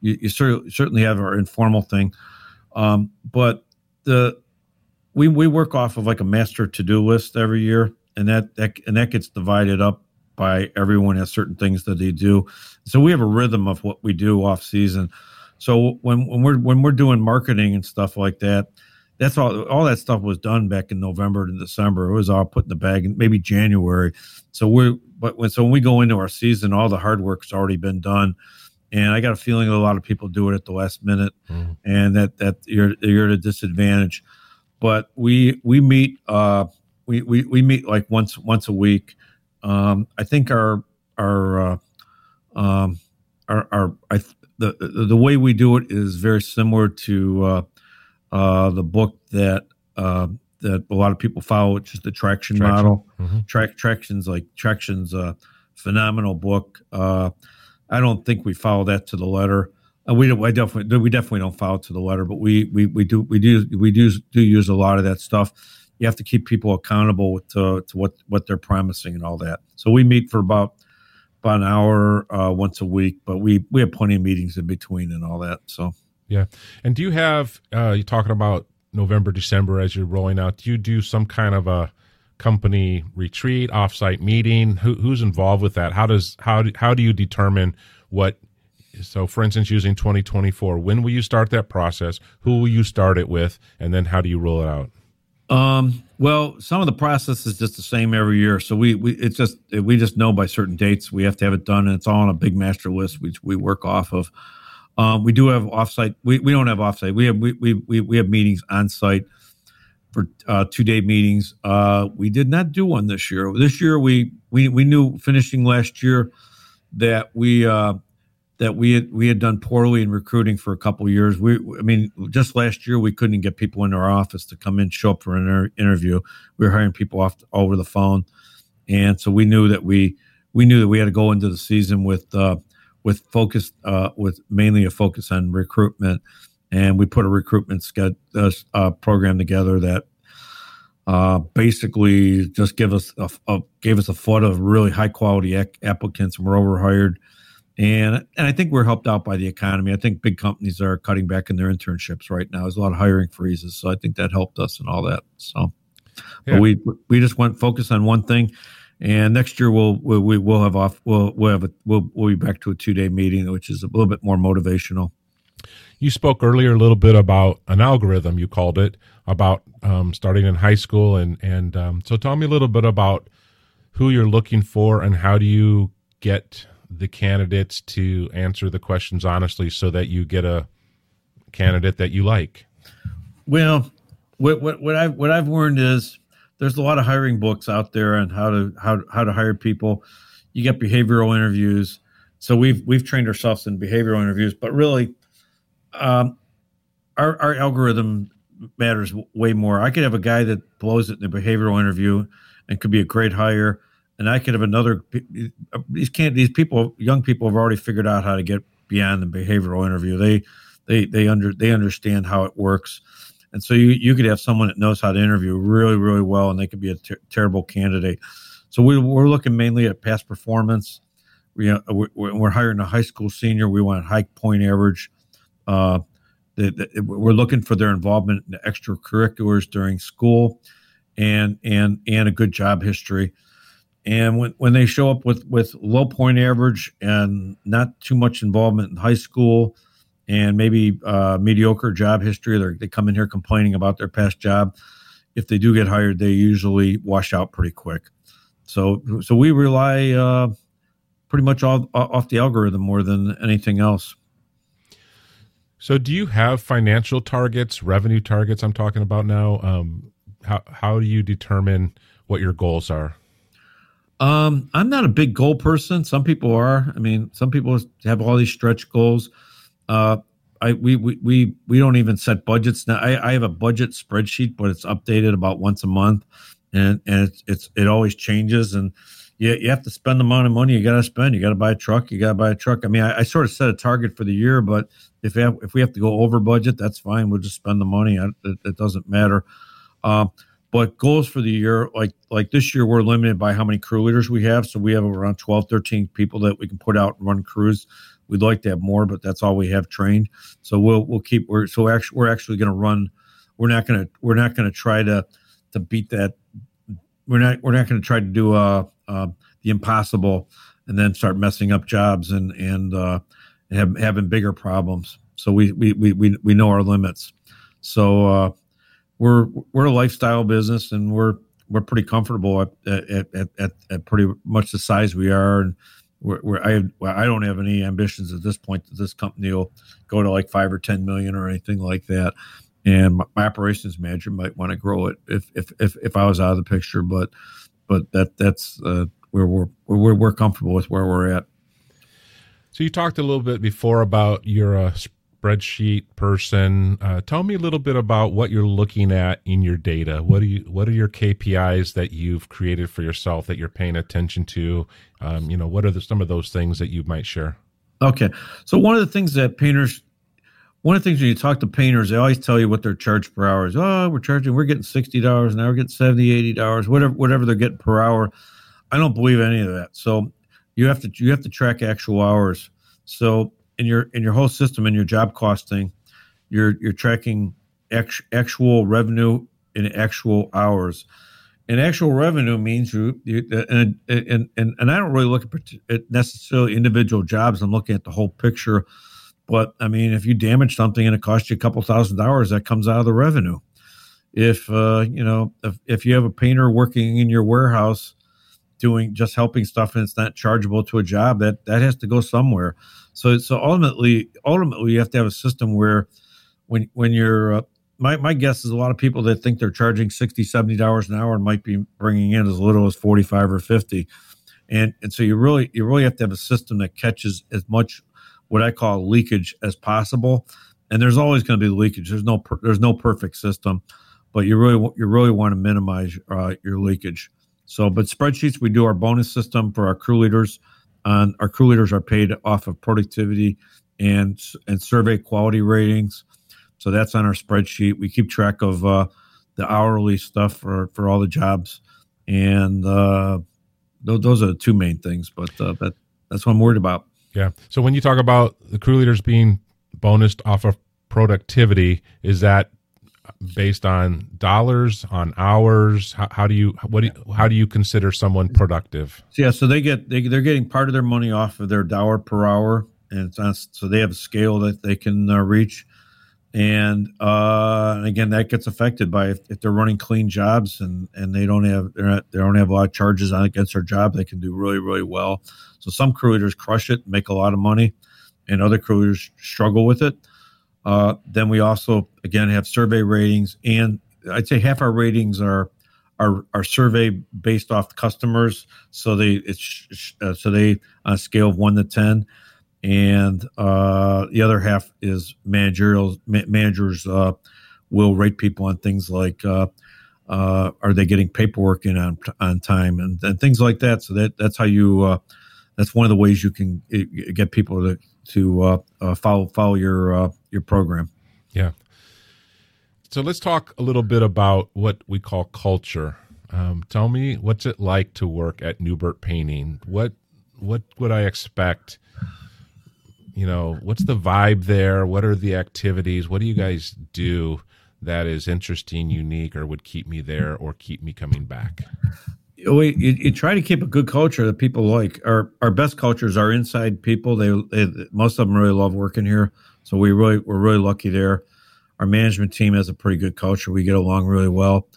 you, you certainly have our informal thing, um, but the we we work off of like a master to do list every year, and that that and that gets divided up by everyone has certain things that they do. So we have a rhythm of what we do off season. So when when we're when we're doing marketing and stuff like that, that's all all that stuff was done back in November to December. It was all put in the bag in maybe January. So we're but when so when we go into our season, all the hard work's already been done, and I got a feeling a lot of people do it at the last minute, mm. and that that you're you're at a disadvantage. But we we meet uh, we, we we meet like once once a week. Um, I think our our uh, um, our, our I, the the way we do it is very similar to uh, uh, the book that uh, that a lot of people follow, which is the traction, traction. model. Mm-hmm. Track tractions like traction's a phenomenal book. Uh, I don't think we follow that to the letter. Uh, we don't, I definitely we definitely don't follow to the letter, but we we we do we do we do do use a lot of that stuff. You have to keep people accountable to to what what they're promising and all that. So we meet for about about an hour uh, once a week, but we we have plenty of meetings in between and all that. So yeah, and do you have uh, you talking about November December as you're rolling out? Do you do some kind of a company retreat, offsite meeting? Who, who's involved with that? How does how do, how do you determine what? So, for instance, using 2024, when will you start that process? Who will you start it with, and then how do you roll it out? Um, well, some of the process is just the same every year. So we, we it's just we just know by certain dates we have to have it done, and it's all on a big master list which we work off of. Um, we do have offsite. We, we don't have offsite. We have we, we we have meetings on site for uh, two day meetings. Uh, we did not do one this year. This year we we we knew finishing last year that we uh, that we had we had done poorly in recruiting for a couple years. We, I mean, just last year we couldn't get people into our office to come in, show up for an inter- interview. We were hiring people off over the phone, and so we knew that we we knew that we had to go into the season with uh, with focus uh, with mainly a focus on recruitment, and we put a recruitment sched- uh, uh program together that. Uh, basically, just give us a, a, gave us a flood of really high quality ac- applicants, and we're overhired and and I think we're helped out by the economy. I think big companies are cutting back in their internships right now. There's a lot of hiring freezes, so I think that helped us and all that. So, yeah. but we we just went focus on one thing, and next year we'll we'll we will have off we'll we'll have a we'll we'll be back to a two day meeting, which is a little bit more motivational. You spoke earlier a little bit about an algorithm. You called it about um, starting in high school, and and um, so tell me a little bit about who you're looking for and how do you get the candidates to answer the questions honestly so that you get a candidate that you like? Well, what what what I've what I've learned is there's a lot of hiring books out there on how to how how to hire people. You get behavioral interviews. So we've we've trained ourselves in behavioral interviews, but really, um, our our algorithm matters way more. I could have a guy that blows it in a behavioral interview and could be a great hire, and I could have another. These can't. These people, young people, have already figured out how to get beyond the behavioral interview. They, they, they under they understand how it works, and so you you could have someone that knows how to interview really really well, and they could be a ter- terrible candidate. So we, we're looking mainly at past performance. We, uh, we're, we're hiring a high school senior. We want high point average. Uh, the, the, we're looking for their involvement in extracurriculars during school, and and and a good job history and when, when they show up with, with low point average and not too much involvement in high school and maybe uh, mediocre job history, they come in here complaining about their past job. If they do get hired, they usually wash out pretty quick. So, so we rely uh, pretty much all, off the algorithm more than anything else. So, do you have financial targets, revenue targets? I'm talking about now. Um, how how do you determine what your goals are? Um, I'm not a big goal person. Some people are. I mean, some people have all these stretch goals. Uh, I we we we we don't even set budgets now. I, I have a budget spreadsheet, but it's updated about once a month, and and it's, it's it always changes. And you you have to spend the amount of money you got to spend. You got to buy a truck. You got to buy a truck. I mean, I, I, sort of set a target for the year, but if we have, if we have to go over budget, that's fine. We'll just spend the money. It, it doesn't matter. Uh, but goals for the year, like like this year, we're limited by how many crew leaders we have. So we have around 12, 13 people that we can put out and run crews. We'd like to have more, but that's all we have trained. So we'll we'll keep we're so actually we're actually going to run. We're not going to we're not going to try to to beat that. We're not we're not going to try to do uh, uh, the impossible and then start messing up jobs and and uh, have, having bigger problems. So we we we we know our limits. So uh, we're we're a lifestyle business and we're we're pretty comfortable at at, at, at, at pretty much the size we are, and we're, we're I I don't have any ambitions at this point that this company will go to like five or ten million or anything like that. And my, my operations manager might want to grow it if, if if if I was out of the picture, but but that that's uh, where we're we're we're comfortable with where we're at. So you talked a little bit before about your uh, spreadsheet person. Uh, tell me a little bit about what you're looking at in your data. What are you What are your KPIs that you've created for yourself that you're paying attention to? Um, you know, what are the, some of those things that you might share? Okay, so one of the things that painters, one of the things when you talk to painters, they always tell you what they're charged per hour is. Oh, we're charging, we're getting sixty dollars an hour, we're getting 70 80 dollars, whatever, whatever they're getting per hour. I don't believe any of that. So you have to you have to track actual hours. So in your in your whole system in your job costing, you're you're tracking actual revenue in actual hours. And actual revenue means you, you and, and and and I don't really look at necessarily individual jobs. I'm looking at the whole picture. But I mean, if you damage something and it costs you a couple thousand dollars, that comes out of the revenue. If uh, you know, if, if you have a painter working in your warehouse doing just helping stuff and it's not chargeable to a job, that that has to go somewhere. So so ultimately, ultimately, you have to have a system where when when you're uh, my, my guess is a lot of people that think they're charging 60 70 dollars an hour might be bringing in as little as 45 or 50 and and so you really you really have to have a system that catches as much what i call leakage as possible. And there's always going to be leakage. There's no per, there's no perfect system but you really you really want to minimize uh, your leakage. So but spreadsheets we do our bonus system for our crew leaders on our crew leaders are paid off of productivity and and survey quality ratings. So that's on our spreadsheet. We keep track of uh, the hourly stuff for for all the jobs, and uh, th- those are the two main things. But uh, that that's what I'm worried about. Yeah. So when you talk about the crew leaders being bonused off of productivity, is that based on dollars on hours? How, how do you what do you, how do you consider someone productive? So, yeah so they get they, they're getting part of their money off of their dollar per hour and on, so they have a scale that they can uh, reach. And uh, again that gets affected by if, if, they're running clean jobs and and they don't have not, they don't have a lot of charges on against their job they can do really really well. So some crew leaders crush it make a lot of money and other crew leaders struggle with it uh, then we also again have survey ratings, and I'd say half our ratings are are, are survey based off customers. So they it's uh, so they on a scale of one to ten, and uh, the other half is managerial. Ma- managers uh, will rate people on things like uh, uh, are they getting paperwork in on on time and, and things like that. So that that's how you uh, that's one of the ways you can get people to to follow follow your your program. Yeah. So let's talk a little bit about what we call culture. Um, tell me what's it like to work at Neubert Painting? What what would I expect? You know, what's the vibe there? What are the activities? What do you guys do that is interesting, unique, or would keep me there or keep me coming back? we you, you, try to keep a good culture that people like. Our our best cultures are inside people. They, they, most of them really love working here, so we really we're really lucky there. Our management team has a pretty good culture. We get along really well.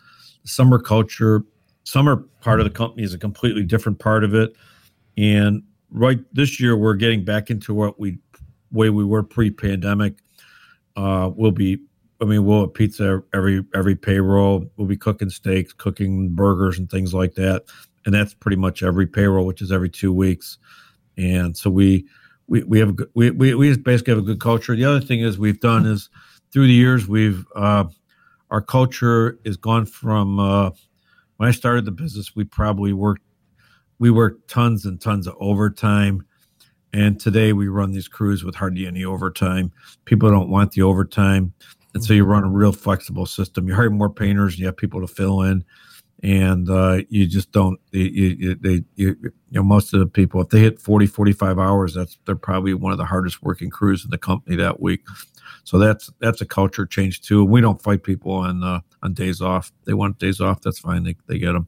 Summer culture, summer part of the company is a completely different part of it, and right this year we're getting back into what we way we were pre-pandemic. Uh, we'll be I mean, we'll have pizza every every payroll. We'll be cooking steaks, cooking burgers, and things like that. And that's pretty much every payroll, which is every two weeks. And so we we we have we, we we basically have a good culture. The other thing is we've done is through the years we've uh, our culture has gone from uh, when I started the business, we probably worked we worked tons and tons of overtime. And today we run these crews with hardly any overtime. People don't want the overtime and so you run a real flexible system. You hire more painters, and you have people to fill in, and uh, you just don't. You, you, they, you, you know, most of the people, if they hit 40, 45 hours, that's they're probably one of the hardest working crews in the company that week. So that's that's a culture change too. We don't fight people on uh, on days off. They want days off. That's fine. They they get them.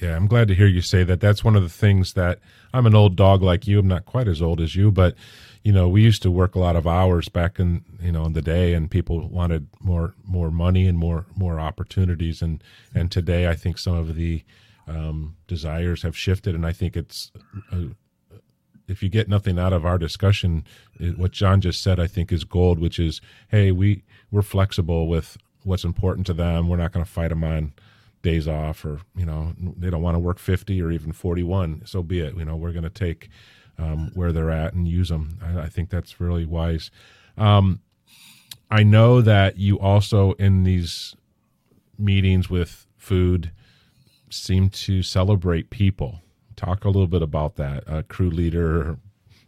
Yeah, I'm glad to hear you say that. That's one of the things that I'm an old dog like you. I'm not quite as old as you, but you know, we used to work a lot of hours back in you know in the day, and people wanted more more money and more more opportunities. And and today, I think some of the um, desires have shifted, and I think it's. Uh, if you get nothing out of our discussion, what John just said, I think, is gold. Which is, hey, we we're flexible with what's important to them. We're not going to fight them on days off, or you know, they don't want to work fifty or even forty-one. So be it. You know, we're going to take um, where they're at and use them. I, I think that's really wise. Um, I know that you also in these meetings with food seem to celebrate people. Talk a little bit about that. A crew leader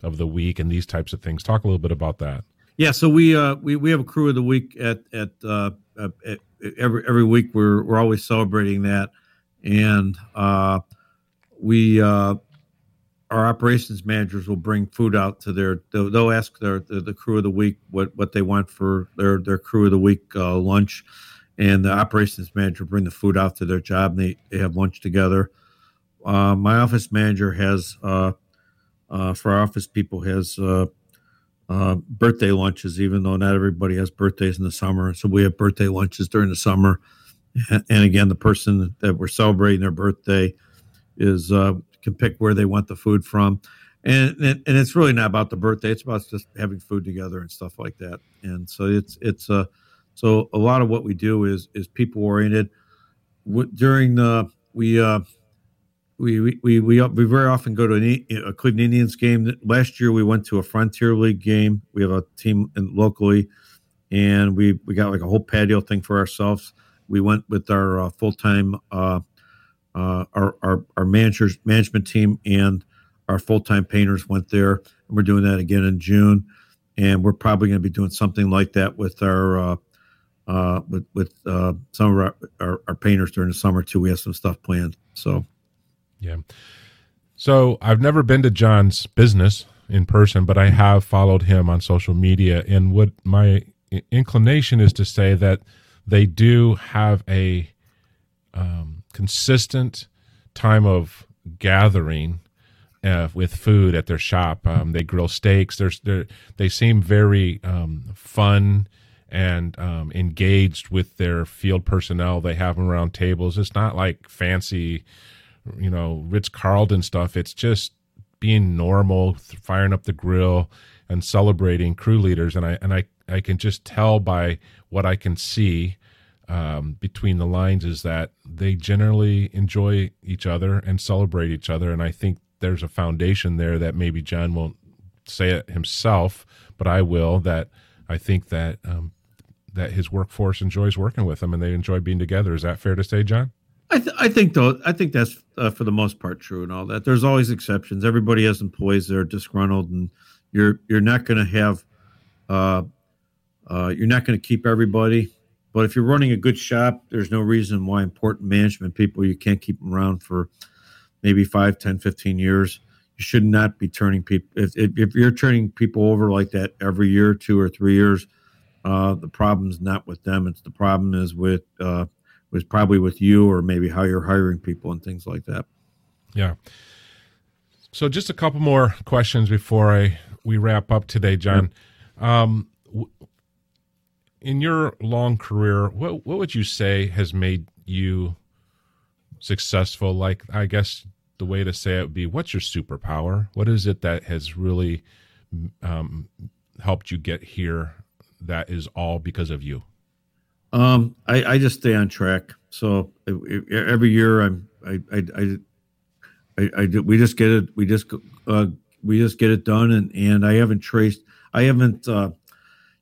of the week and these types of things. Talk a little bit about that. Yeah, so we uh, we we have a crew of the week at at, uh, at every every week. We're we're always celebrating that, and uh, we uh, our operations managers will bring food out to their they'll, they'll ask their the, the, crew of the week what what they want for their their crew of the week uh, lunch. And the operations manager bring the food out to their job and they, they have lunch together. Uh, my office manager has uh, uh for our office people has uh, uh, birthday lunches even though not everybody has birthdays in the summer. So we have birthday lunches during the summer. And again the person that we're celebrating their birthday is can pick where they want the food from. And, and and it's really not about the birthday. It's about just having food together and stuff like that. And so it's it's a so a lot of what we do is is people oriented. During the we uh we we we we very often go to a Cleveland Indians game. Last year we went to a Frontier League game. We have a team locally, and we we got like a whole patio thing for ourselves. We went with our uh, full time uh, uh, our, our, our managers management team and our full-time painters went there and we're doing that again in june and we're probably going to be doing something like that with our uh, uh, with with uh, some of our, our, our, painters during the summer too. We have some stuff planned. So, yeah. So I've never been to John's business in person, but I have followed him on social media. And what my inclination is to say that they do have a um, consistent time of gathering uh, with food at their shop. Um, they grill steaks. There's they seem very um, fun and um, engaged with their field personnel. They have them around tables. It's not like fancy, you know, Ritz Carlton stuff. It's just being normal, firing up the grill and celebrating crew leaders. And I and I I can just tell by what I can see um, between the lines is that they generally enjoy each other and celebrate each other. And I think there's a foundation there that maybe John won't say it himself, but I will. That I think that um, that his workforce enjoys working with him and they enjoy being together. Is that fair to say, John? I, th- I think though I think that's uh, for the most part true and all that. There's always exceptions. Everybody has employees that are disgruntled, and you're you're not going to have uh, uh, you're not going to keep everybody. But if you're running a good shop, there's no reason why important management people, you can't keep them around for maybe 5, 10, 15 years. You should not be turning people. If, if you're turning people over like that every year, two or three years, uh, the problem's not with them. It's the problem is with, uh, was probably with you or maybe how you're hiring people and things like that. Yeah. So just a couple more questions before I we wrap up today, John. Um, in your long career, what what would you say has made you successful? Like, I guess the way to say it would be, what's your superpower? What is it that has really um, helped you get here? That is all because of you. Um, I, I just stay on track. So every year, I'm I I I, I, I we just get it. We just uh, we just get it done, and and I haven't traced. I haven't. Uh,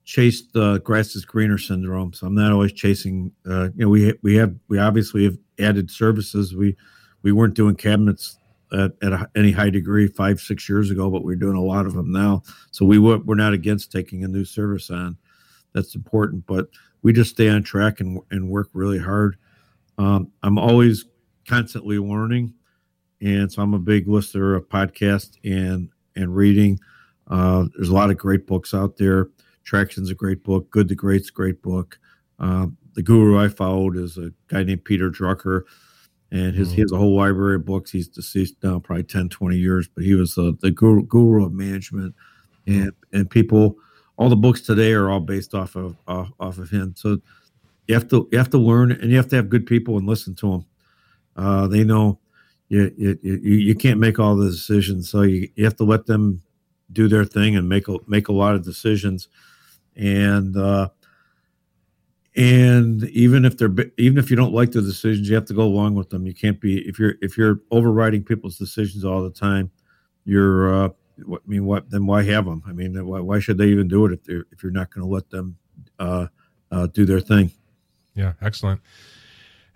chase the grass is greener syndrome. So I'm not always chasing. Uh, you know, we we have we obviously have added services. We we weren't doing cabinets at, at a, any high degree five six years ago, but we're doing a lot of them now. So we we're not against taking a new service on. That's important, but we just stay on track and and work really hard. Um, I'm always constantly learning, and so I'm a big listener of podcasts and and reading. Uh, there's a lot of great books out there. Traction's a great book. Good to Great's great book. Uh, the guru I followed is a guy named Peter Drucker, and his mm-hmm. he has a whole library of books. He's deceased now, probably 10, 20 years, but he was uh, the guru, guru of management, and and people. All the books today are all based off of off, off of him. So you have to you have to learn, and you have to have good people and listen to them. Uh, they know you, you you can't make all the decisions, so you, you have to let them do their thing and make a make a lot of decisions. And uh, and even if they're even if you don't like the decisions you have to go along with them. You can't be if you're if you're overriding people's decisions all the time you're uh i mean what then why have them i mean why, why should they even do it if they're if you're not going to let them uh, uh do their thing? Yeah excellent.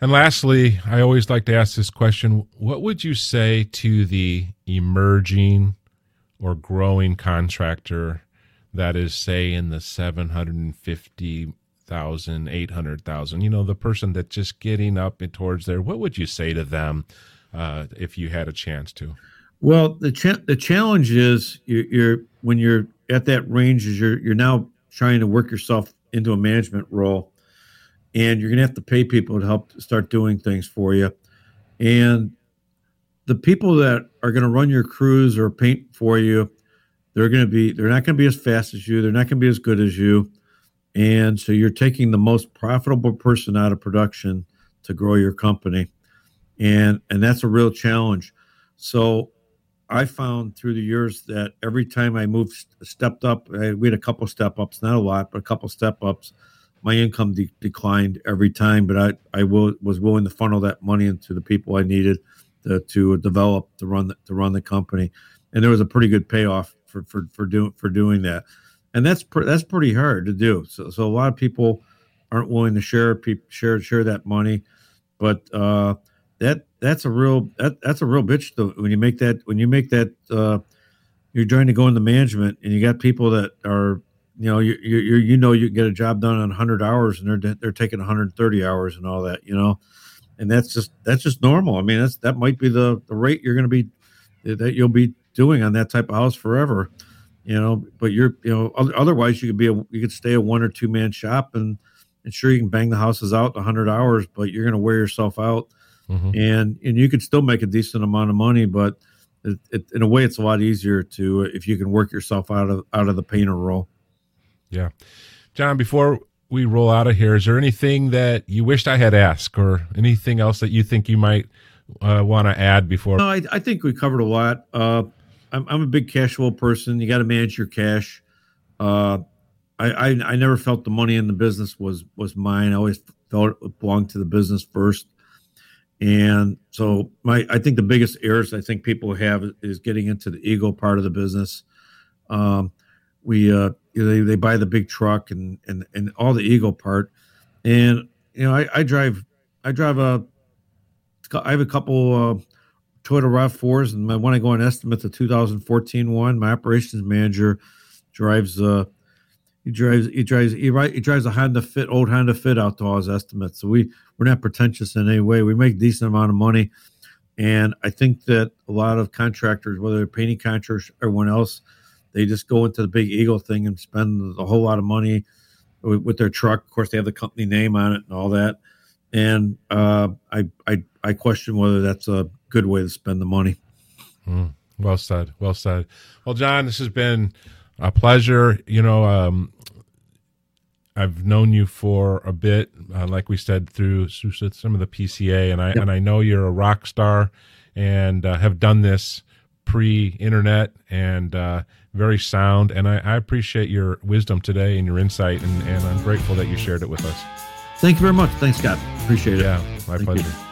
And lastly i always like to ask this question what would you say to the emerging or growing contractor that is say in the 750 thousand, eight hundred thousand. You know, the person that's just getting up and towards there. What would you say to them uh, if you had a chance to? Well, the cha- the challenge is you're, you're when you're at that range is you're you're now trying to work yourself into a management role, and you're going to have to pay people to help start doing things for you, and the people that are going to run your crews or paint for you they're going to be they're not going to be as fast as you they're not going to be as good as you and so you're taking the most profitable person out of production to grow your company. And and that's a real challenge. So I found through the years that every time I moved stepped up, I, we had a couple step ups, not a lot, but a couple step ups. My income de- declined every time, but I I will, was willing to funnel that money into the people I needed to, to develop to run the, to run the company, and there was a pretty good payoff for for for doing for doing that. And that's pr- that's pretty hard to do. So so a lot of people aren't willing to share share share that money, but uh, that that's a real that, that's a real bitch though when you make that when you make that uh, you're trying to go into management and you got people that are you know you you you know you get a job done in 100 hours and they're they're taking 130 hours and all that you know? And that's just that's just normal. I mean that's that might be the the rate you're going to be that you'll be doing on that type of house forever you know but you're you know otherwise you could be a you could stay a one or two man shop and and sure you can bang the houses out 100 hours but you're going to wear yourself out. Mm-hmm. and and you could still make a decent amount of money but it, it, in a way it's a lot easier to if you can work yourself out of out of the painter role. Yeah. John before we roll out of here is there anything that you wished i had asked or anything else that you think you might uh, want to add before? No I, I think we covered a lot. Uh, I'm, I'm a big cash flow person. You got to manage your cash. Uh, I, I, I never felt the money in the business was was mine. I always felt it belonged to the business first. And so my I think the biggest errors I think people have is getting into the ego part of the business. Um, we uh, they, they buy the big truck and and and all the ego part. And you know I, I drive I drive a I have a couple uh, Toyota RAV4s, and when I go on estimate the 2014 one, my operations manager drives uh he drives he drives he, he drives a Honda Fit old Honda Fit out to all his estimates. So we we're not pretentious in any way. We make decent amount of money, and I think that a lot of contractors, whether they're painting contractors or anyone else, they just go into the big ego thing and spend a whole lot of money with, with their truck. Of course, they have the company name on it and all that. And uh, I I I question whether that's a good way to spend the money. Mm, well said. Well said. Well, John, this has been a pleasure. You know, um, I've known you for a bit, uh, like we said, through, through, some of the PCA, and I yep. and I know you're a rock star, and uh, have done this pre-internet and uh, very sound. And I, I, appreciate your wisdom today and your insight, and, and I'm grateful that you shared it with us. Thank you very much. Thanks, Scott. Appreciate it. Yeah, my Thank pleasure. You.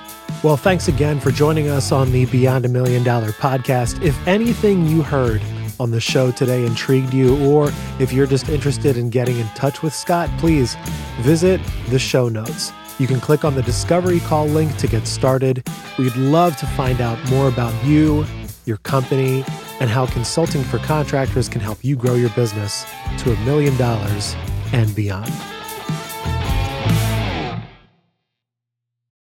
Well, thanks again for joining us on the Beyond a Million Dollar podcast. If anything you heard on the show today intrigued you, or if you're just interested in getting in touch with Scott, please visit the show notes. You can click on the Discovery Call link to get started. We'd love to find out more about you, your company, and how consulting for contractors can help you grow your business to a million dollars and beyond.